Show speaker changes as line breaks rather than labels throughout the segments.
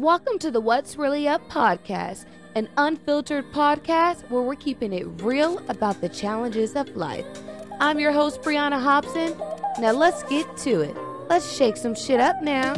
Welcome to the What's Really Up podcast, an unfiltered podcast where we're keeping it real about the challenges of life. I'm your host, Bryanna Hopson. Now let's get to it. Let's shake some shit up now.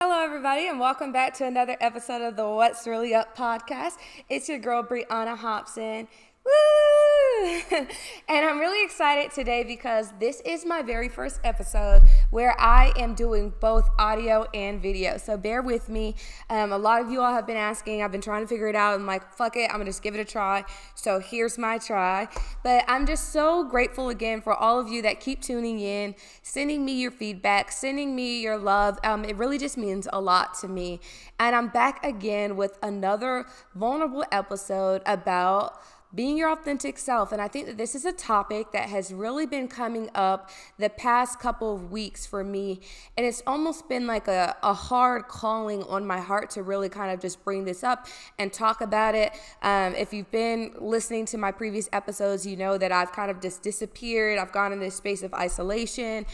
Hello, everybody, and welcome back to another episode of the What's Really Up podcast. It's your girl, Bryanna Hopson. Woo! and I'm really excited today because this is my very first episode where I am doing both audio and video. So bear with me. Um, a lot of you all have been asking. I've been trying to figure it out. I'm like, fuck it. I'm going to just give it a try. So here's my try. But I'm just so grateful again for all of you that keep tuning in, sending me your feedback, sending me your love. Um, it really just means a lot to me. And I'm back again with another vulnerable episode about being your authentic self. And I think that this is a topic that has really been coming up the past couple of weeks for me. And it's almost been like a, a hard calling on my heart to really kind of just bring this up and talk about it. Um, if you've been listening to my previous episodes, you know that I've kind of just disappeared, I've gone in this space of isolation.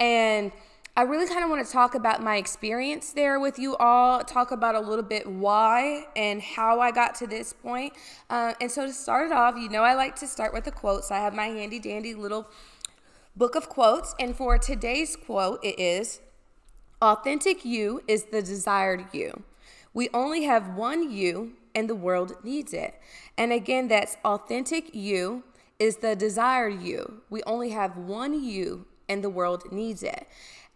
And I really kind of want to talk about my experience there with you all, talk about a little bit why and how I got to this point. Uh, and so to start it off, you know, I like to start with the quotes. I have my handy dandy little book of quotes. And for today's quote, it is Authentic you is the desired you. We only have one you, and the world needs it. And again, that's authentic you is the desired you. We only have one you, and the world needs it.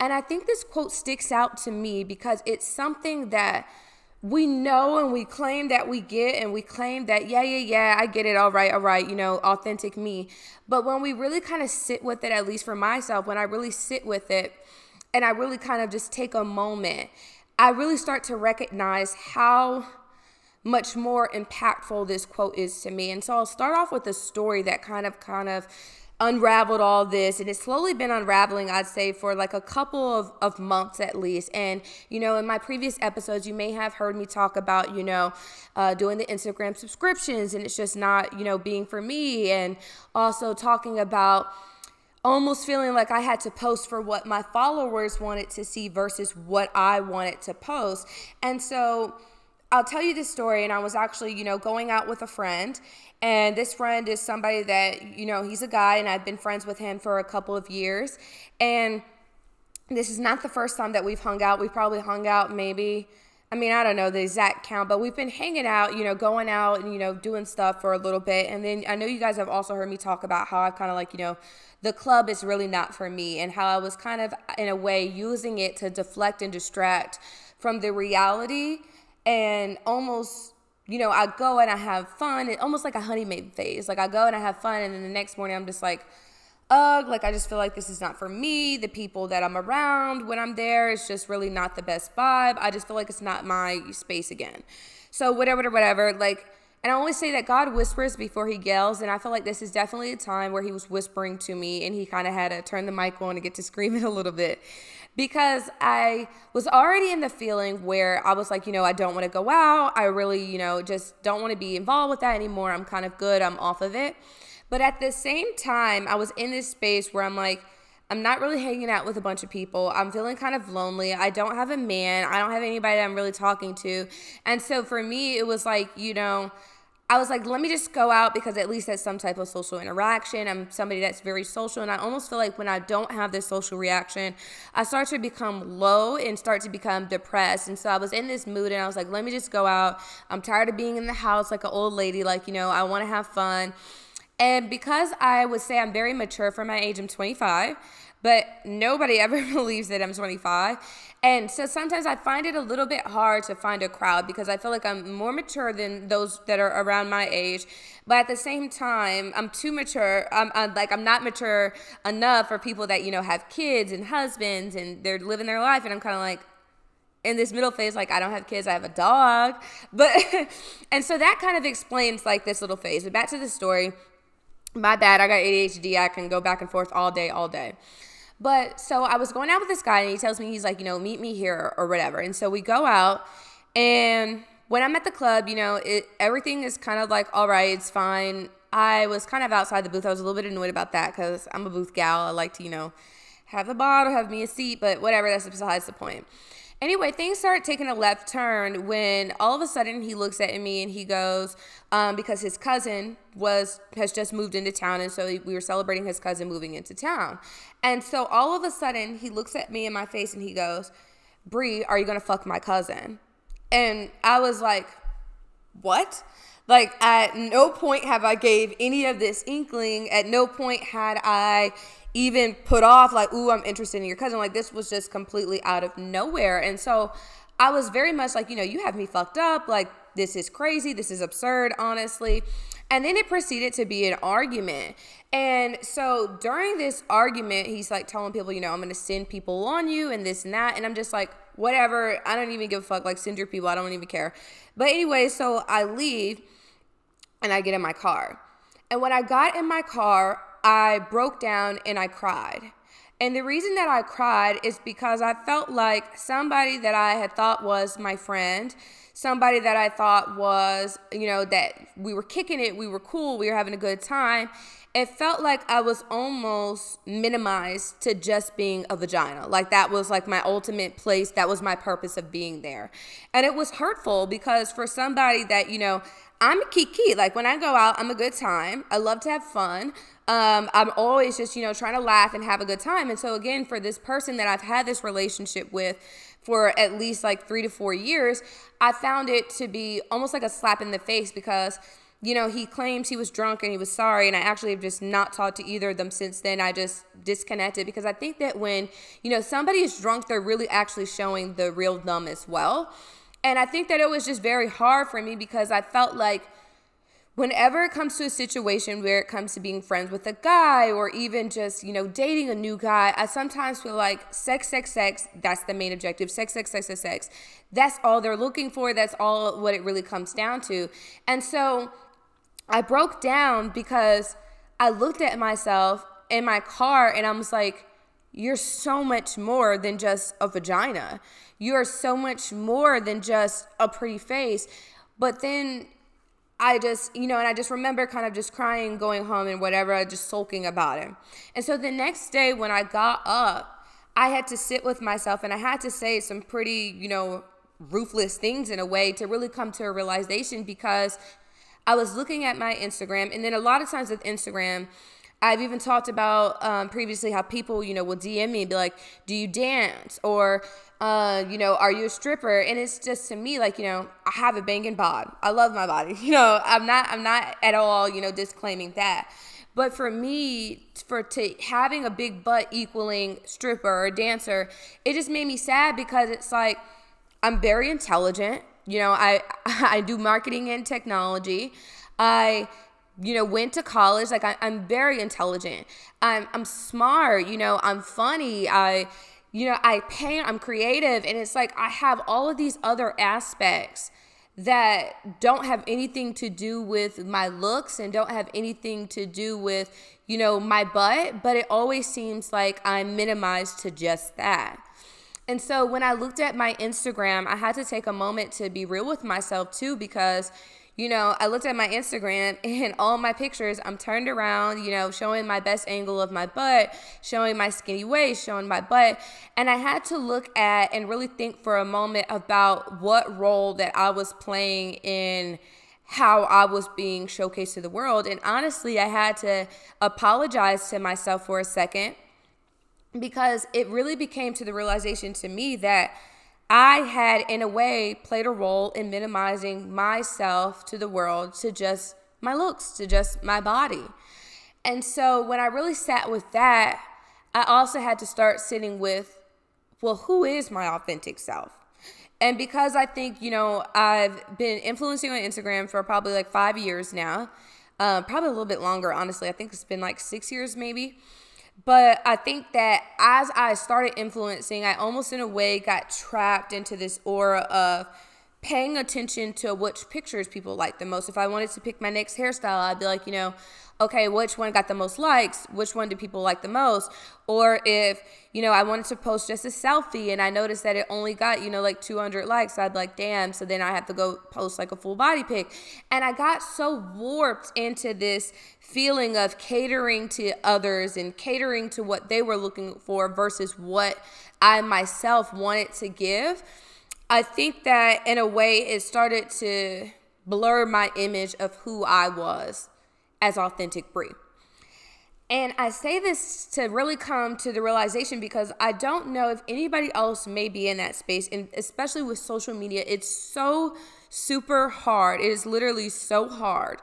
And I think this quote sticks out to me because it's something that we know and we claim that we get and we claim that yeah yeah yeah i get it. All right all right you know authentic me. But when we really kind of sit with it at least for myself when i really sit with it and i really kind of just take a moment i really start to recognize how much more impactful this quote is to me. And so i'll start off with a story that kind of kind of unraveled all this and it's slowly been unraveling i'd say for like a couple of, of months at least and you know in my previous episodes you may have heard me talk about you know uh, doing the instagram subscriptions and it's just not you know being for me and also talking about almost feeling like I had to post for what my followers wanted to see versus what I wanted to post. And so I'll tell you this story. And I was actually, you know, going out with a friend, and this friend is somebody that, you know, he's a guy, and I've been friends with him for a couple of years. And this is not the first time that we've hung out. We've probably hung out maybe, I mean, I don't know the exact count, but we've been hanging out, you know, going out and, you know, doing stuff for a little bit. And then I know you guys have also heard me talk about how I've kind of like, you know, the club is really not for me and how I was kind of, in a way, using it to deflect and distract from the reality and almost you know, I go and I have fun. It almost like a honeymoon phase. Like I go and I have fun, and then the next morning I'm just like, ugh, like I just feel like this is not for me. The people that I'm around when I'm there, it's just really not the best vibe. I just feel like it's not my space again. So whatever, whatever. Like, and I always say that God whispers before He yells, and I feel like this is definitely a time where He was whispering to me, and He kind of had to turn the mic on to get to screaming a little bit because I was already in the feeling where I was like, you know, I don't want to go out. I really, you know, just don't want to be involved with that anymore. I'm kind of good. I'm off of it. But at the same time, I was in this space where I'm like, I'm not really hanging out with a bunch of people. I'm feeling kind of lonely. I don't have a man. I don't have anybody that I'm really talking to. And so for me, it was like, you know, I was like, let me just go out because at least that's some type of social interaction. I'm somebody that's very social, and I almost feel like when I don't have this social reaction, I start to become low and start to become depressed. And so I was in this mood, and I was like, let me just go out. I'm tired of being in the house like an old lady. Like, you know, I want to have fun. And because I would say I'm very mature for my age, I'm 25 but nobody ever believes that I'm 25. And so sometimes I find it a little bit hard to find a crowd because I feel like I'm more mature than those that are around my age. But at the same time, I'm too mature. I'm, I'm like I'm not mature enough for people that you know have kids and husbands and they're living their life. And I'm kind of like, in this middle phase like i don't have kids i have a dog but and so that kind of explains like this little phase but back to the story my bad i got adhd i can go back and forth all day all day but so I was going out with this guy and he tells me, he's like, you know, meet me here or whatever. And so we go out and when I'm at the club, you know, it everything is kind of like, all right, it's fine. I was kind of outside the booth. I was a little bit annoyed about that because I'm a booth gal. I like to, you know, have a bottle, have me a seat, but whatever, that's besides the point. Anyway, things start taking a left turn when all of a sudden he looks at me and he goes, um, because his cousin was has just moved into town, and so we were celebrating his cousin moving into town, and so all of a sudden he looks at me in my face and he goes, "Bree, are you gonna fuck my cousin?" And I was like, "What?" Like at no point have I gave any of this inkling. At no point had I even put off like, "Ooh, I'm interested in your cousin." Like this was just completely out of nowhere. And so I was very much like, you know, you have me fucked up. Like this is crazy. This is absurd, honestly. And then it proceeded to be an argument. And so during this argument, he's like telling people, you know, I'm going to send people on you and this and that. And I'm just like, whatever. I don't even give a fuck. Like, send your people. I don't even care. But anyway, so I leave and I get in my car. And when I got in my car, I broke down and I cried. And the reason that I cried is because I felt like somebody that I had thought was my friend, somebody that I thought was, you know, that we were kicking it, we were cool, we were having a good time. It felt like I was almost minimized to just being a vagina. Like that was like my ultimate place, that was my purpose of being there. And it was hurtful because for somebody that, you know, I'm a kiki. Like when I go out, I'm a good time. I love to have fun. Um, I'm always just, you know, trying to laugh and have a good time. And so, again, for this person that I've had this relationship with for at least like three to four years, I found it to be almost like a slap in the face because, you know, he claims he was drunk and he was sorry. And I actually have just not talked to either of them since then. I just disconnected because I think that when, you know, somebody is drunk, they're really actually showing the real them as well. And I think that it was just very hard for me because I felt like whenever it comes to a situation where it comes to being friends with a guy or even just, you know, dating a new guy, I sometimes feel like sex, sex, sex, that's the main objective. Sex, sex, sex, sex, sex. That's all they're looking for. That's all what it really comes down to. And so I broke down because I looked at myself in my car and I was like, you're so much more than just a vagina. You are so much more than just a pretty face. But then I just, you know, and I just remember kind of just crying, going home and whatever, just sulking about it. And so the next day when I got up, I had to sit with myself and I had to say some pretty, you know, ruthless things in a way to really come to a realization because I was looking at my Instagram and then a lot of times with Instagram, I've even talked about um, previously how people, you know, will DM me and be like, "Do you dance?" or, uh, you know, "Are you a stripper?" And it's just to me like, you know, I have a banging bod. I love my body. You know, I'm not, I'm not at all, you know, disclaiming that. But for me, for to having a big butt equaling stripper or dancer, it just made me sad because it's like I'm very intelligent. You know, I I do marketing and technology. I you know, went to college. Like I, am very intelligent. I'm I'm smart. You know, I'm funny. I, you know, I paint. I'm creative, and it's like I have all of these other aspects that don't have anything to do with my looks and don't have anything to do with you know my butt. But it always seems like I'm minimized to just that. And so when I looked at my Instagram, I had to take a moment to be real with myself too because you know, I looked at my Instagram and all my pictures, I'm turned around, you know, showing my best angle of my butt, showing my skinny waist, showing my butt. And I had to look at and really think for a moment about what role that I was playing in how I was being showcased to the world. And honestly, I had to apologize to myself for a second because it really became to the realization to me that I had, in a way, played a role in minimizing myself to the world, to just my looks, to just my body. And so when I really sat with that, I also had to start sitting with, well, who is my authentic self? And because I think, you know, I've been influencing on Instagram for probably like five years now, uh, probably a little bit longer, honestly. I think it's been like six years maybe. But I think that as I started influencing, I almost in a way got trapped into this aura of paying attention to which pictures people like the most. If I wanted to pick my next hairstyle, I'd be like, you know, okay, which one got the most likes? Which one do people like the most? Or if, you know, I wanted to post just a selfie and I noticed that it only got, you know, like 200 likes, I'd like, damn, so then I have to go post like a full body pic. And I got so warped into this feeling of catering to others and catering to what they were looking for versus what I myself wanted to give I think that in a way it started to blur my image of who I was as authentic Brie. And I say this to really come to the realization because I don't know if anybody else may be in that space, and especially with social media, it's so super hard. It is literally so hard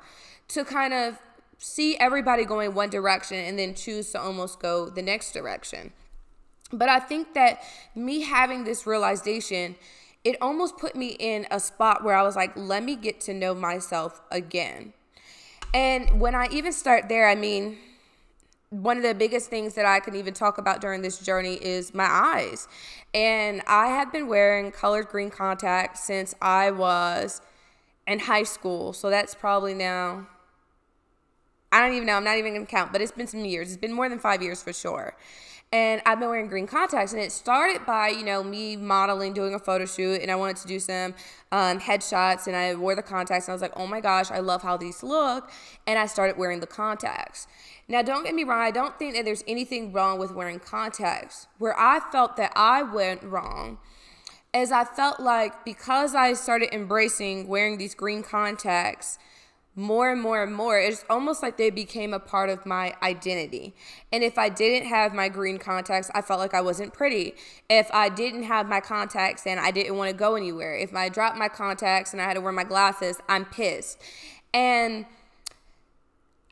to kind of see everybody going one direction and then choose to almost go the next direction. But I think that me having this realization it almost put me in a spot where I was like, let me get to know myself again. And when I even start there, I mean, one of the biggest things that I can even talk about during this journey is my eyes. And I have been wearing colored green contacts since I was in high school. So that's probably now, I don't even know, I'm not even gonna count, but it's been some years. It's been more than five years for sure and I've been wearing green contacts. And it started by, you know, me modeling, doing a photo shoot, and I wanted to do some um, headshots, and I wore the contacts, and I was like, oh my gosh, I love how these look. And I started wearing the contacts. Now, don't get me wrong, I don't think that there's anything wrong with wearing contacts. Where I felt that I went wrong is I felt like because I started embracing wearing these green contacts, more and more and more, it's almost like they became a part of my identity. And if I didn't have my green contacts, I felt like I wasn't pretty. If I didn't have my contacts, and I didn't want to go anywhere. If I dropped my contacts and I had to wear my glasses, I'm pissed. And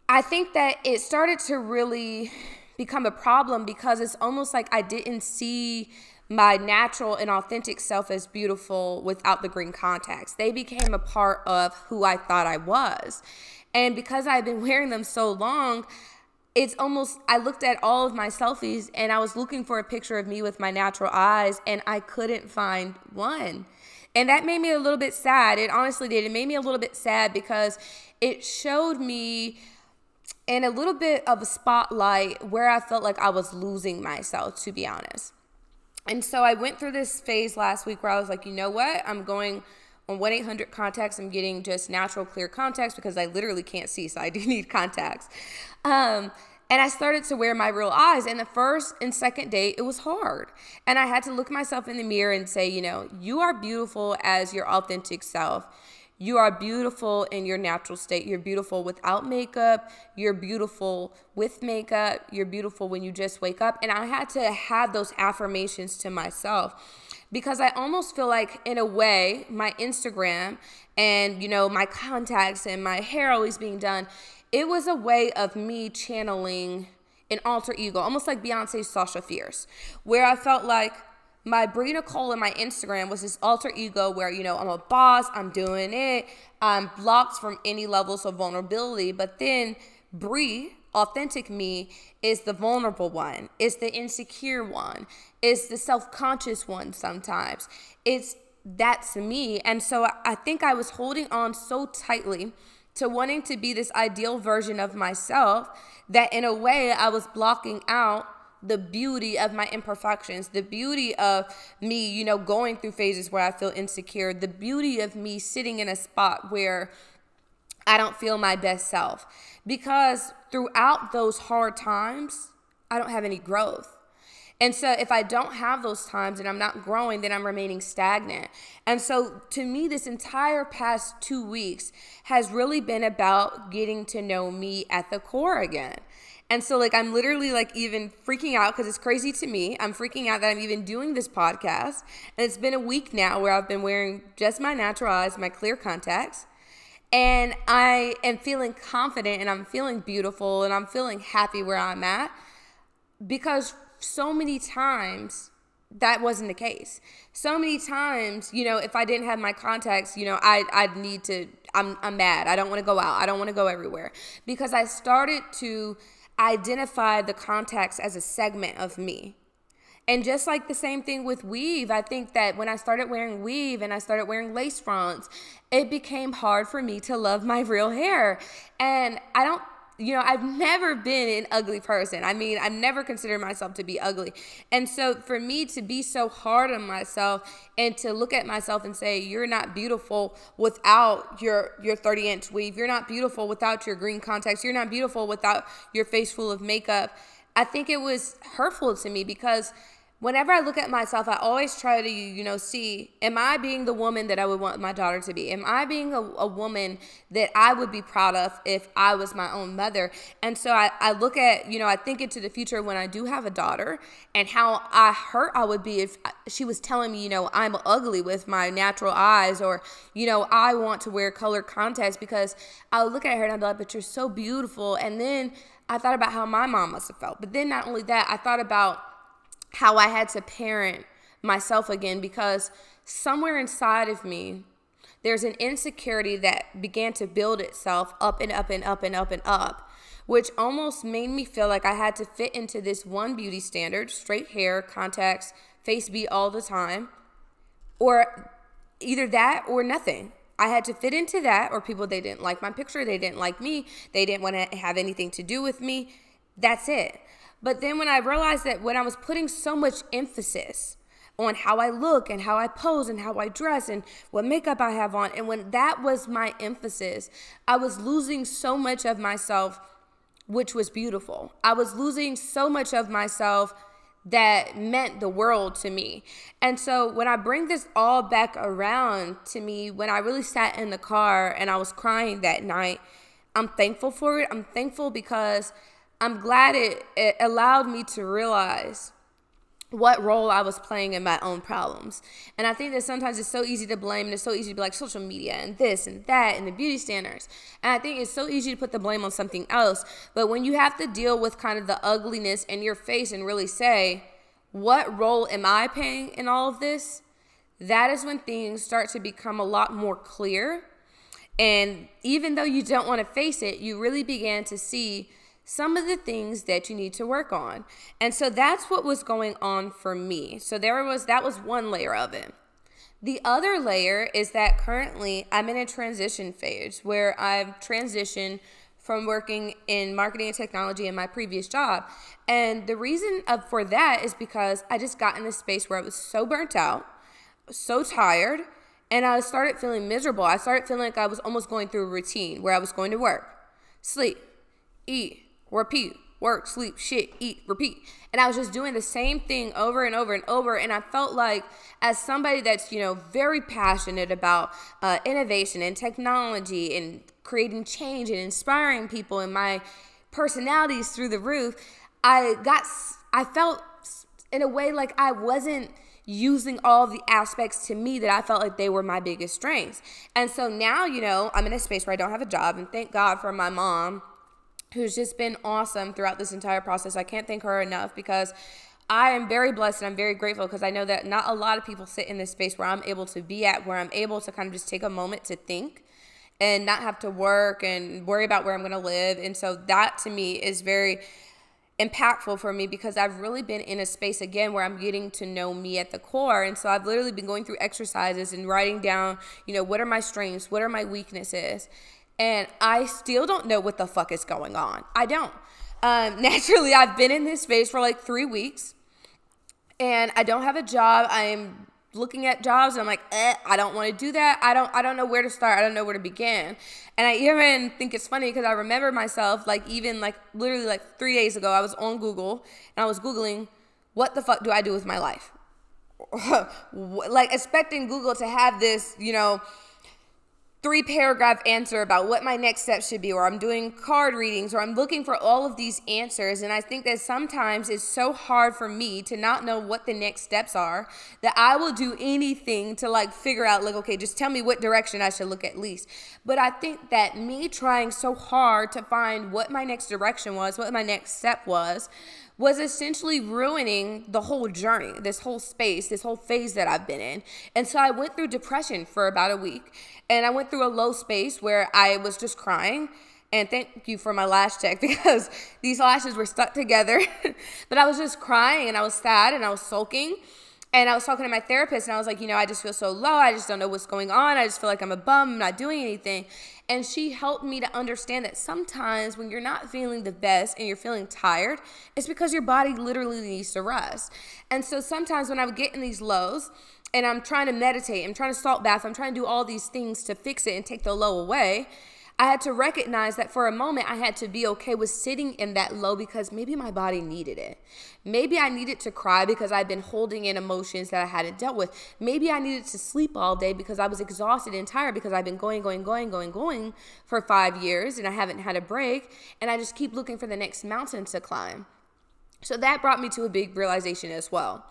I think that it started to really become a problem because it's almost like I didn't see my natural and authentic self as beautiful without the green contacts. They became a part of who I thought I was. And because I've been wearing them so long, it's almost I looked at all of my selfies and I was looking for a picture of me with my natural eyes and I couldn't find one. And that made me a little bit sad. It honestly did. It made me a little bit sad because it showed me in a little bit of a spotlight where I felt like I was losing myself, to be honest. And so I went through this phase last week where I was like, you know what? I'm going on 1 800 contacts. I'm getting just natural clear contacts because I literally can't see, so I do need contacts. Um, and I started to wear my real eyes. And the first and second day, it was hard. And I had to look myself in the mirror and say, you know, you are beautiful as your authentic self. You are beautiful in your natural state. You're beautiful without makeup. You're beautiful with makeup. You're beautiful when you just wake up. And I had to have those affirmations to myself because I almost feel like, in a way, my Instagram and, you know, my contacts and my hair always being done, it was a way of me channeling an alter ego, almost like Beyonce's Sasha Fierce, where I felt like, my Brie Nicole in my Instagram was this alter ego where, you know, I'm a boss, I'm doing it, I'm blocked from any levels of vulnerability. But then Brie, authentic me, is the vulnerable one, is the insecure one, is the self conscious one sometimes. It's that's me. And so I think I was holding on so tightly to wanting to be this ideal version of myself that in a way I was blocking out the beauty of my imperfections, the beauty of me, you know, going through phases where I feel insecure, the beauty of me sitting in a spot where I don't feel my best self. Because throughout those hard times, I don't have any growth. And so if I don't have those times and I'm not growing, then I'm remaining stagnant. And so to me, this entire past two weeks has really been about getting to know me at the core again. And so, like, I'm literally like even freaking out because it's crazy to me. I'm freaking out that I'm even doing this podcast. And it's been a week now where I've been wearing just my natural eyes, my clear contacts. And I am feeling confident and I'm feeling beautiful and I'm feeling happy where I'm at because so many times that wasn't the case. So many times, you know, if I didn't have my contacts, you know, I I'd need to I'm I'm mad. I don't want to go out. I don't want to go everywhere because I started to identify the contacts as a segment of me. And just like the same thing with weave, I think that when I started wearing weave and I started wearing lace fronts, it became hard for me to love my real hair. And I don't you know, I've never been an ugly person. I mean, I've never considered myself to be ugly. And so for me to be so hard on myself and to look at myself and say, you're not beautiful without your, your 30 inch weave. You're not beautiful without your green contacts. You're not beautiful without your face full of makeup. I think it was hurtful to me because whenever I look at myself, I always try to, you know, see, am I being the woman that I would want my daughter to be? Am I being a, a woman that I would be proud of if I was my own mother? And so I, I look at, you know, I think into the future when I do have a daughter and how I hurt I would be if she was telling me, you know, I'm ugly with my natural eyes or, you know, I want to wear color contacts because I'll look at her and I'll be like, but you're so beautiful. And then I thought about how my mom must have felt. But then not only that, I thought about how I had to parent myself again because somewhere inside of me, there's an insecurity that began to build itself up and up and up and up and up, which almost made me feel like I had to fit into this one beauty standard straight hair, contacts, face beat all the time, or either that or nothing. I had to fit into that, or people, they didn't like my picture, they didn't like me, they didn't want to have anything to do with me. That's it. But then when I realized that when I was putting so much emphasis on how I look and how I pose and how I dress and what makeup I have on, and when that was my emphasis, I was losing so much of myself, which was beautiful. I was losing so much of myself that meant the world to me. And so when I bring this all back around to me, when I really sat in the car and I was crying that night, I'm thankful for it. I'm thankful because I'm glad it, it allowed me to realize what role I was playing in my own problems. And I think that sometimes it's so easy to blame and it's so easy to be like social media and this and that and the beauty standards. And I think it's so easy to put the blame on something else. But when you have to deal with kind of the ugliness in your face and really say, what role am I playing in all of this? That is when things start to become a lot more clear. And even though you don't want to face it, you really began to see some of the things that you need to work on. And so that's what was going on for me. So there was that was one layer of it. The other layer is that currently I'm in a transition phase where I've transitioned from working in marketing and technology in my previous job. And the reason for that is because I just got in this space where I was so burnt out, so tired, and I started feeling miserable. I started feeling like I was almost going through a routine where I was going to work, sleep, eat, repeat, work, sleep, shit, eat, repeat. And I was just doing the same thing over and over and over. And I felt like, as somebody that's, you know, very passionate about uh, innovation and technology and creating change and inspiring people and my personalities through the roof, I got, I felt in a way like I wasn't using all the aspects to me that I felt like they were my biggest strengths. And so now, you know, I'm in a space where I don't have a job and thank God for my mom who's just been awesome throughout this entire process. I can't thank her enough because I am very blessed and I'm very grateful because I know that not a lot of people sit in this space where I'm able to be at, where I'm able to kind of just take a moment to think and not have to work and worry about where I'm going to live. And so that to me is very impactful for me because I've really been in a space again where I'm getting to know me at the core. And so I've literally been going through exercises and writing down, you know, what are my strengths, what are my weaknesses and I still don't know what the fuck is going on. I don't. Um, naturally, I've been in this space for like three weeks, and I don't have a job. I'm looking at jobs, and I'm like, eh, I don't want to do that. I don't. I don't know where to start. I don't know where to begin. And I even think it's funny because I remember myself like even like literally like three days ago, I was on Google and I was googling, what the fuck do I do with my life? like expecting Google to have this, you know three paragraph answer about what my next step should be, or I'm doing card readings, or I'm looking for all of these answers. And I think that sometimes it's so hard for me to not know what the next steps are that I will do anything to like figure out, like, okay, just tell me what direction I should look at least. But I think that me trying so hard to find what my next direction was, what my next step was, was essentially ruining the whole journey, this whole space, this whole phase that I've been in. And so I went through depression for about a week. And I went through a low space where I was just crying. And thank you for my lash check because these lashes were stuck together. but I was just crying and I was sad and I was sulking. And I was talking to my therapist and I was like, you know, I just feel so low. I just don't know what's going on. I just feel like I'm a bum. I'm not doing anything. And she helped me to understand that sometimes when you're not feeling the best and you're feeling tired, it's because your body literally needs to rest. And so sometimes when I would get in these lows, and I'm trying to meditate, I'm trying to salt bath, I'm trying to do all these things to fix it and take the low away. I had to recognize that for a moment I had to be okay with sitting in that low because maybe my body needed it. Maybe I needed to cry because I'd been holding in emotions that I hadn't dealt with. Maybe I needed to sleep all day because I was exhausted and tired because I've been going, going, going, going, going for five years and I haven't had a break. And I just keep looking for the next mountain to climb. So that brought me to a big realization as well.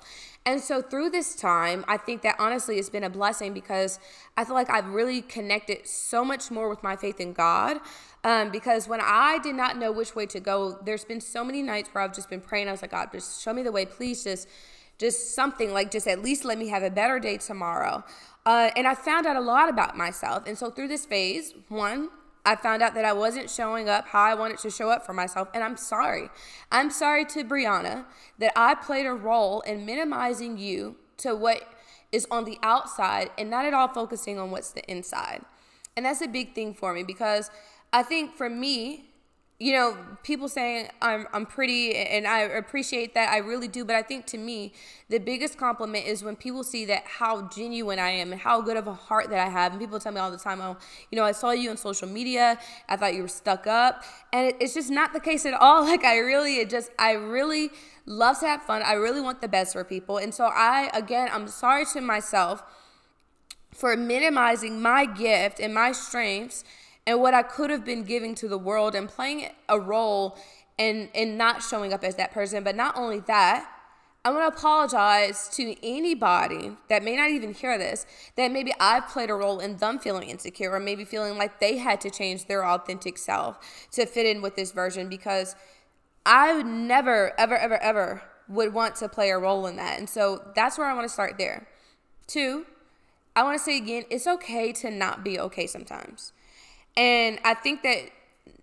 And so through this time, I think that honestly it's been a blessing because I feel like I've really connected so much more with my faith in God. Um, because when I did not know which way to go, there's been so many nights where I've just been praying. I was like, God, just show me the way. Please just, just something like just at least let me have a better day tomorrow. Uh, and I found out a lot about myself. And so through this phase, one, I found out that I wasn't showing up how I wanted to show up for myself, and I'm sorry. I'm sorry to Bryanna that I played a role in minimizing you to what is on the outside and not at all focusing on what's the inside. And that's a big thing for me because I think for me, you know, people saying I'm I'm pretty and I appreciate that. I really do, but I think to me, the biggest compliment is when people see that how genuine I am and how good of a heart that I have. And people tell me all the time, "Oh, you know, I saw you on social media. I thought you were stuck up." And it, it's just not the case at all. Like I really it just I really love to have fun. I really want the best for people. And so I again, I'm sorry to myself for minimizing my gift and my strengths and what I could have been giving to the world and playing a role and and not showing up as that person. But not only that, I want to apologize to anybody that may not even hear this that maybe I've played a role in them feeling insecure or maybe feeling like they had to change their authentic self to fit in with this version because I would never, ever, ever, ever would want to play a role in that. And so that's where I want to start there. Two, I want to say again, it's okay to not be okay sometimes. And I think that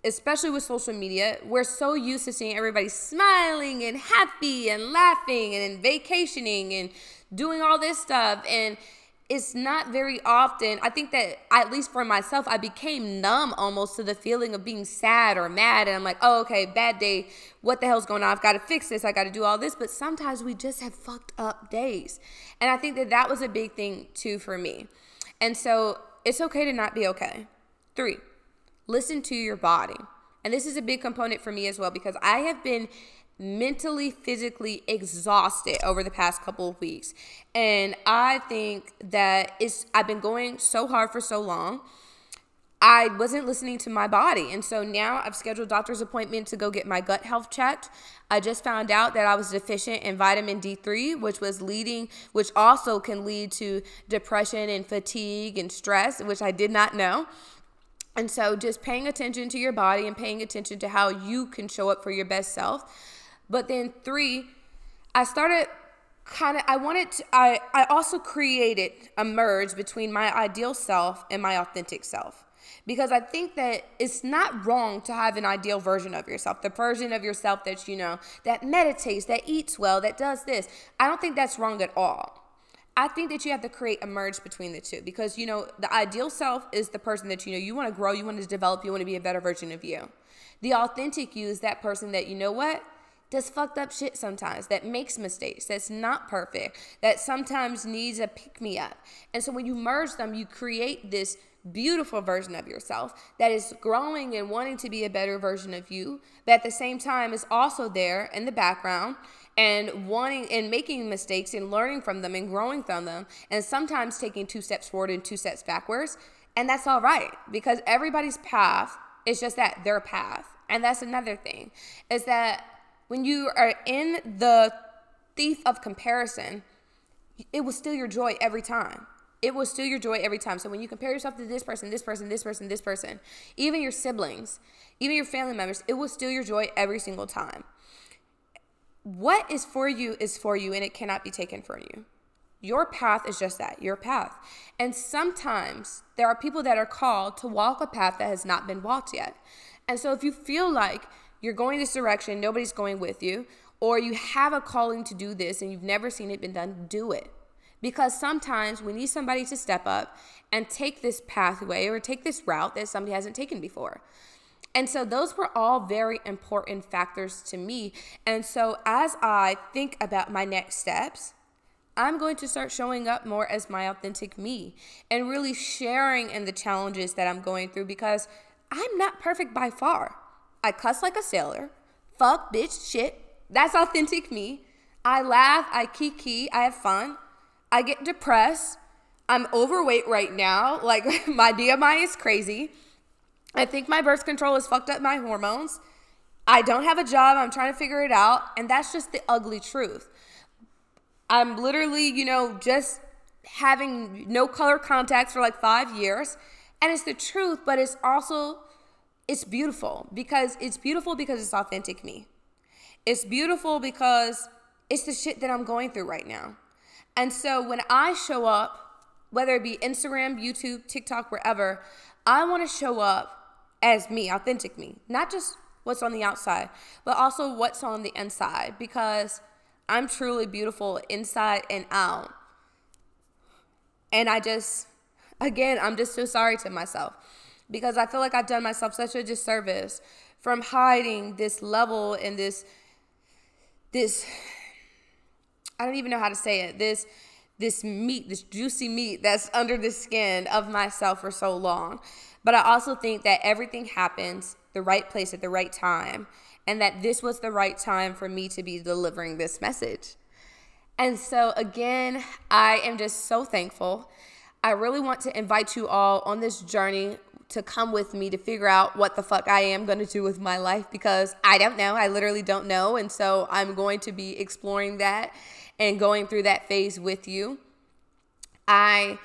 especially with social media, we're so used to seeing everybody smiling and happy and laughing and vacationing and doing all this stuff. And it's not very often. I think that, at least for myself, I became numb almost to the feeling of being sad or mad. And I'm like, oh, okay, bad day. What the hell's going on? I've got to fix this. I got to do all this. But sometimes we just have fucked up days. And I think that that was a big thing too for me. And so it's okay to not be okay. Three, listen to your body. And this is a big component for me as well because I have been mentally, physically exhausted over the past couple of weeks. And I think that it's I've been going so hard for so long. I wasn't listening to my body. And so now I've scheduled doctor's appointment to go get my gut health checked. I just found out that I was deficient in vitamin D3, which was leading, which also can lead to depression and fatigue and stress, which I did not know. And so just paying attention to your body and paying attention to how you can show up for your best self. But then three, I started kind of I wanted to I I also created a merge between my ideal self and my authentic self. Because I think that it's not wrong to have an ideal version of yourself, the version of yourself that you know, that meditates, that eats well, that does this. I don't think that's wrong at all. I think that you have to create a merge between the two because you know the ideal self is the person that you know you want to grow, you want to develop, you want to be a better version of you. The authentic you is that person that you know what does fucked up shit sometimes, that makes mistakes, that's not perfect, that sometimes needs a pick me up. And so when you merge them, you create this beautiful version of yourself that is growing and wanting to be a better version of you, but at the same time is also there in the background and wanting and making mistakes and learning from them and growing from them and sometimes taking two steps forward and two steps backwards. And that's all right because everybody's path is just that their path. And that's another thing is that when you are in the thief of comparison it will steal your joy every time. It will steal your joy every time. So when you compare yourself to this person this person this person this person even your siblings even your family members it will steal your joy every single time what is for you is for you and it cannot be taken from you. Your path is just that, your path. And sometimes there are people that are called to walk a path that has not been walked yet. And so if you feel like you're going this direction, nobody's going with you, or you have a calling to do this and you've never seen it been done, do it. Because sometimes we need somebody to step up and take this pathway or take this route that somebody hasn't taken before. And so those were all very important factors to me. And so as I think about my next steps, I'm going to start showing up more as my authentic me and really sharing in the challenges that I'm going through because I'm not perfect by far. I cuss like a sailor, fuck, bitch, shit. That's authentic me. I laugh, I kiki, I have fun. I get depressed. I'm overweight right now. Like my BMI is crazy. I think my birth control has fucked up my hormones. I don't have a job. I'm trying to figure it out. And that's just the ugly truth. I'm literally, you know, just having no color contacts for like five years. And it's the truth, but it's also, it's beautiful because it's beautiful because it's authentic me. It's beautiful because it's the shit that I'm going through right now. And so when I show up, whether it be Instagram, YouTube, TikTok, wherever, I want to show up as me, authentic me, not just what's on the outside, but also what's on the inside because I'm truly beautiful inside and out. And I just, again, I'm just so sorry to myself because I feel like I've done myself such a disservice from hiding this level and this, this, I don't even know how to say it, this, this meat, this juicy meat that's under the skin of myself for so long. But I also think that everything happens the right place at the right time and that this was the right time for me to be delivering this message. And so, again, I am just so thankful. I really want to invite you all on this journey to come with me to figure out what the fuck I am going to do with my life because I don't know. I literally don't know. And so, I'm going to be exploring that and going through that phase with you. I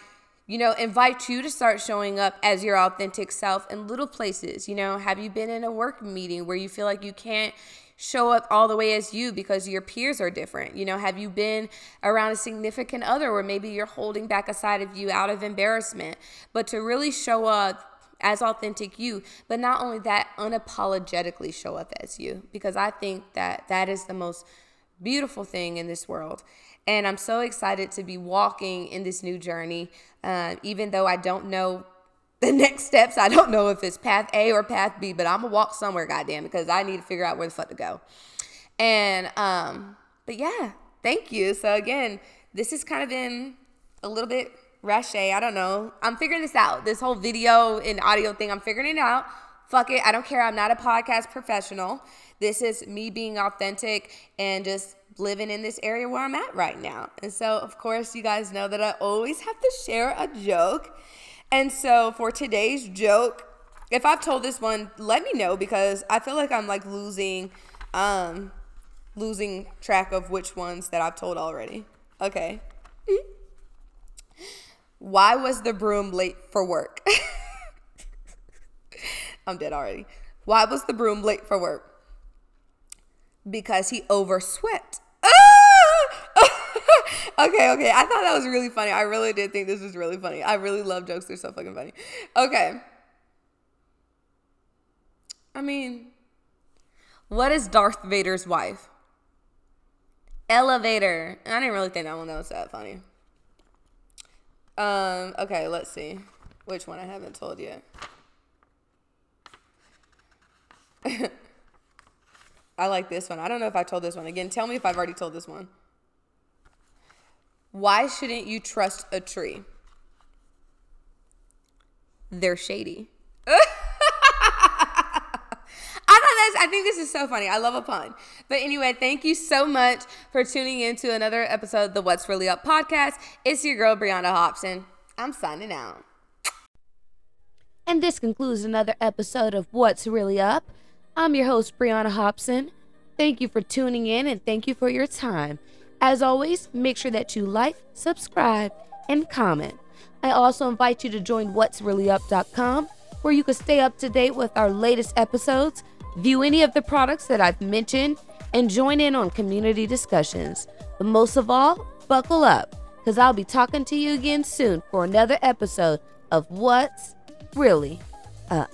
you know, invite you to start showing up as your authentic self in little places. You know, have you been in a work meeting where you feel like you can't show up all the way as you because your peers are different? You know, have you been around a significant other where maybe you're holding back a side of you out of embarrassment? But to really show up as authentic you, but not only that, unapologetically show up as you because I think that that is the most beautiful thing in this world. And I'm so excited to be walking in this new journey, uh, even though I don't know the next steps. I don't know if it's path A or path B, but I'm gonna walk somewhere, goddamn, because I need to figure out where the fuck to go. And um, but yeah, thank you. So again, this has kind of been a little bit rushy. I don't know. I'm figuring this out. This whole video and audio thing, I'm figuring it out. Fuck it. I don't care. I'm not a podcast professional. This is me being authentic and just living in this area where I'm at right now. And so, of course, you guys know that I always have to share a joke. And so, for today's joke, if I've told this one, let me know because I feel like I'm like losing um losing track of which ones that I've told already. Okay. Why was the broom late for work? I'm dead already. Why was the broom late for work? Because he overswept. okay, okay. I thought that was really funny. I really did think this was really funny. I really love jokes. They're so fucking funny. Okay. I mean, what is Darth Vader's wife? Elevator. I didn't really think that one was that funny. Um, okay, let's see. Which one I haven't told yet. I like this one. I don't know if I told this one. Again, tell me if I've already told this one. Why shouldn't you trust a tree? They're shady. I think this is so funny. I love a pun. But anyway, thank you so much for tuning in to another episode of the What's Really Up podcast. It's your girl Bryanna Hopson. I'm signing out.
And this concludes another episode of What's Really Up. I'm your host, Bryanna Hopson. Thank you for tuning in and thank you for your time. As always, make sure that you like, subscribe, and comment. I also invite you to join what'sreallyup.com where you can stay up to date with our latest episodes, view any of the products that I've mentioned, and join in on community discussions. But most of all, buckle up because I'll be talking to you again soon for another episode of What's Really Up.